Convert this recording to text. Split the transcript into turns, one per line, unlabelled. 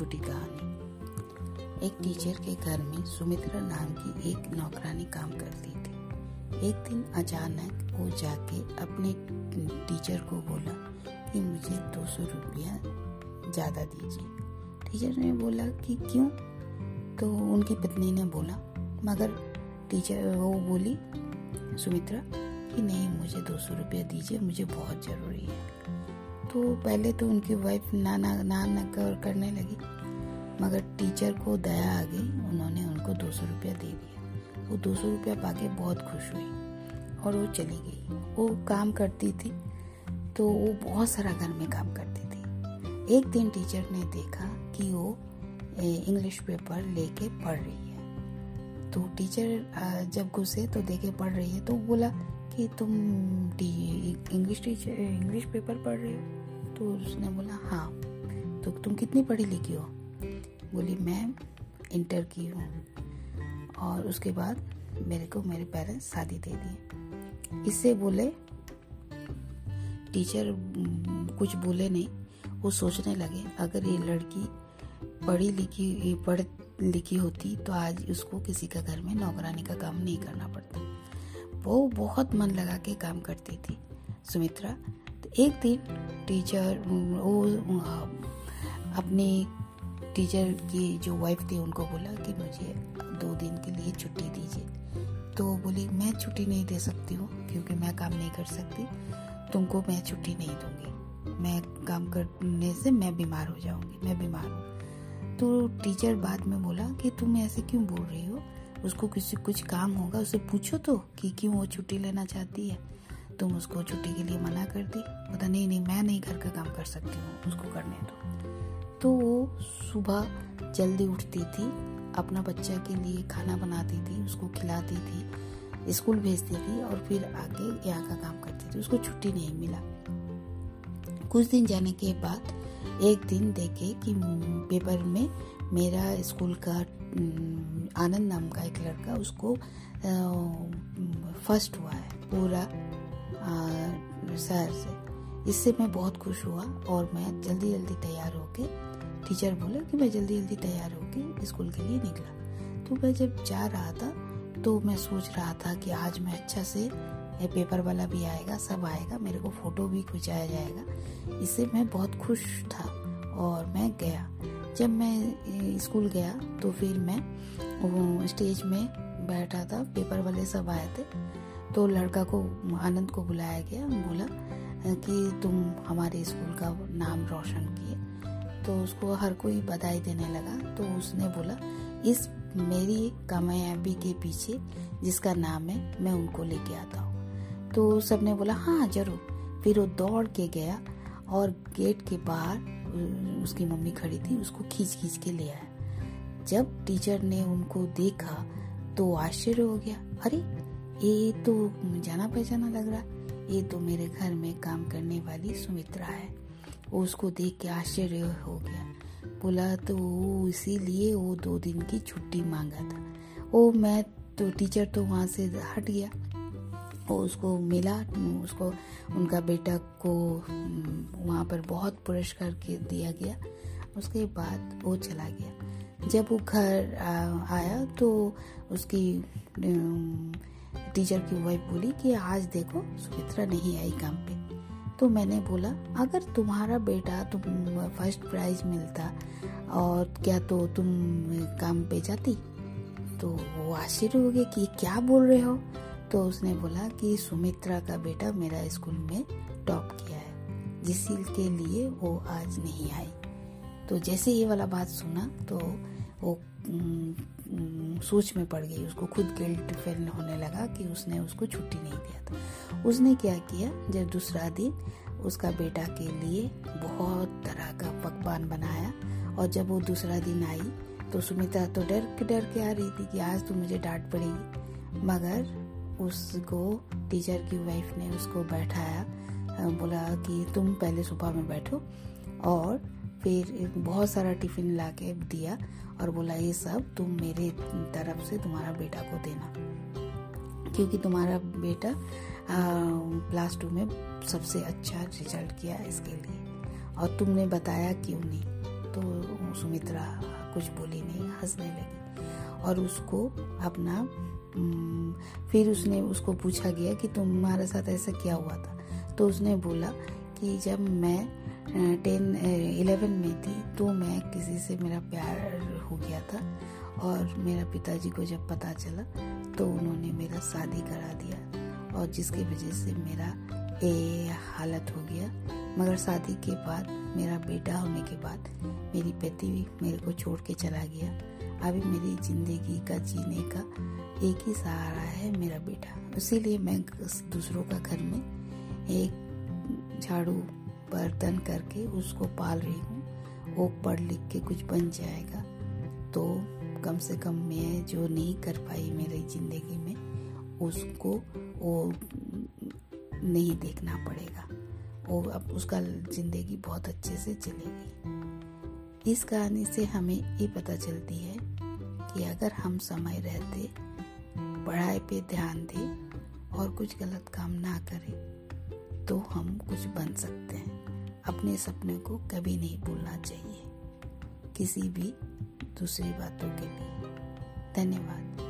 छोटी कहानी। एक टीचर के घर में सुमित्रा नाम की एक नौकरानी काम करती थी। एक दिन अचानक वो जाके अपने टीचर को बोला कि मुझे दो सौ रुपया ज़्यादा दीजिए। टीचर ने बोला कि क्यों? तो उनकी पत्नी ने बोला, मगर टीचर वो बोली, सुमित्रा कि नहीं, मुझे दो सौ रुपया दीजिए, मुझे बहुत ज़रूरी है। तो पहले तो उनकी वाइफ नाना ना ना ना कर करने लगी। मगर टीचर को दया आ गई। उन्होंने उनको दो सौ रुपया दे दिया। वो दो सौ रुपया पाके बहुत खुश हुई और वो चली गई। वो काम करती थी तो वो बहुत सारा घर में काम करती थी। एक दिन टीचर ने देखा कि वो इंग्लिश पेपर लेके पढ़ रही है। तो टीचर जब घुसे तो देखे पढ़ रही है तो बोला कि तुम इंग्लिश टीचर, इंग्लिश पेपर पढ़ रहे हो? तो उसने बोला हाँ। तो तुम कितनी पढ़ी लिखी हो? बोली, मैं इंटर की हूँ। और उसके बाद मेरे को, मेरे पेरेंट्स शादी दे दिए। इससे बोले, टीचर कुछ बोले नहीं। वो सोचने लगे, अगर ये लड़की पढ़ी लिखी, पढ़ लिखी होती तो आज उसको किसी का घर में नौकरानी का काम नहीं करना पड़ता। वो बहुत मन लगा के काम करती थी। सुमित्रा तो एक दिन टीचर वो अपने टीचर की जो वाइफ थी, उनको बोला कि मुझे दो दिन के लिए छुट्टी दीजिए। तो वो बोली, मैं छुट्टी नहीं दे सकती हूँ, क्योंकि मैं काम नहीं कर सकती। तुमको मैं छुट्टी नहीं दूँगी। मैं काम करने से मैं बीमार हो जाऊँगी, मैं बीमार हूँ। तो टीचर बाद में बोला कि, तुम ऐसे क्यों बोल रही हो? उसको किसी, कुछ काम होगा, उसे पूछो तो कि क्यों वो छुट्टी लेना चाहती है। तुम उसको छुट्टी के लिए मना कर दी। बता नहीं नहीं, मैं नहीं घर का काम कर सकती हूँ, उसको करने दो। तो वो सुबह जल्दी उठती थी, अपना बच्चा के लिए खाना बनाती थी, उसको खिलाती थी, स्कूल भेजती थी और फिर आगे यहाँ का काम करती थी। उसको छुट्टी नहीं मिला। कुछ दिन जाने के बाद, एक दिन देखे कि पेपर में मेरा स्कूल का आनंद नाम का एक लड़का, उसको फ़र्स्ट हुआ है पूरा शहर से। इससे मैं बहुत खुश हुआ और मैं जल्दी जल्दी तैयार होके, टीचर बोले कि मैं जल्दी जल्दी तैयार होके स्कूल के लिए निकला। तो मैं जब जा रहा था तो मैं सोच रहा था कि आज मैं अच्छा से पेपर वाला भी आएगा, सब आएगा, मेरे को फ़ोटो भी खिंचाया जाएगा। इससे मैं बहुत खुश था और मैं गया। जब मैं स्कूल गया तो फिर मैं, वो स्टेज में बैठा था, पेपर वाले सब आए थे तो लड़का को, आनंद को बुलाया गया, बोला कि तुम हमारे स्कूल का नाम रोशन किए। तो उसको हर कोई बधाई देने लगा तो उसने बोला, इस मेरी कामयाबी के पीछे, जिसका नाम है, मैं उनको लेके आता हूँ। तो सबने बोला हाँ ज़रूर। फिर वो दौड़ के गया, और गेट के बाहर उसकी मम्मी खड़ी थी, उसको खींच खींच के ले आया जब टीचर ने उनको देखा तो आश्चर्य हो गया। अरे, ये तो जाना पहचाना लग रहा ये तो मेरे घर में काम करने वाली सुमित्रा है। वो उसको देख के आश्चर्य हो गया। बोला तो वो इसीलिए वो दो दिन की छुट्टी मांगा था। वो मैं तो टीचर तो वहाँ से हट गया। वो उसको मिला, उसको, उनका बेटा को वहाँ पर बहुत पुरस्कार दिया गया। उसके बाद वो चला गया। जब वो घर आया तो उसकी टीचर की वाइफ बोली कि आज देखो सुमित्रा नहीं आई काम पे। तो मैंने बोला, अगर तुम्हारा बेटा तुम फ़र्स्ट प्राइज मिलता और क्या तो तुम काम पे जाती? तो वो आश्चर्य हो गए कि क्या बोल रहे हो? तो उसने बोला कि सुमित्रा का बेटा मेरा स्कूल में टॉप किया है, जिस के लिए वो आज नहीं आई। तो जैसे ये वाला बात सुना तो वो सोच में पड़ गई। उसको खुद गिल्ट फील होने लगा कि उसने उसको छुट्टी नहीं दिया था। उसने क्या किया, जब दूसरा दिन उसका बेटा के लिए बहुत तरह का पकवान बनाया और जब वो दूसरा दिन आई तो सुमित्रा तो डर के डर के आ रही थी कि आज तो मुझे डांट पड़ेगी। मगर उसको टीचर की वाइफ ने उसको बैठाया बोला कि तुम पहले सुबह में बैठो और फिर बहुत सारा टिफ़िन ला के दिया और बोला, ये सब तुम मेरे तरफ़ से तुम्हारा बेटा को देना। क्योंकि तुम्हारा बेटा क्लास टू में सबसे अच्छा रिज़ल्ट किया इसके लिए। और तुमने बताया क्यों नहीं? तो सुमित्रा कुछ बोली नहीं, हंसने लगी और उसको अपना फिर उसने उसको पूछा गया कि तुम्हारे साथ ऐसा क्या हुआ था? तो उसने बोला कि जब मैं टेन इलेवन में थी तो मैं किसी से मेरा प्यार हो गया था और मेरा पिताजी को जब पता चला तो उन्होंने मेरा शादी करा दिया और जिसकी वजह से मेरा ये हालत हो गया। मगर शादी के बाद, मेरा बेटा होने के बाद, मेरी पति भी मेरे को छोड़ के चला गया। अभी मेरी ज़िंदगी का जीने का एक ही सहारा है मेरा बेटा। इसीलिए मैं दूसरों का घर में एक झाड़ू बर्तन करके उसको पाल रही हूँ। वो पढ़ लिख के कुछ बन जाएगा। तो कम से कम मैं जो नहीं कर पाई मेरी ज़िंदगी में, उसको वो नहीं देखना पड़ेगा। वो अब उसका ज़िंदगी बहुत अच्छे से चलेगी। इस कहानी से हमें ये पता चलती है कि अगर हम समय रहते, पढ़ाई पे ध्यान दें और कुछ गलत काम ना करें तो हम कुछ बन सकते हैं। अपने सपने को कभी नहीं भूलना चाहिए। किसी भी दूसरी बातों के लिए। धन्यवाद।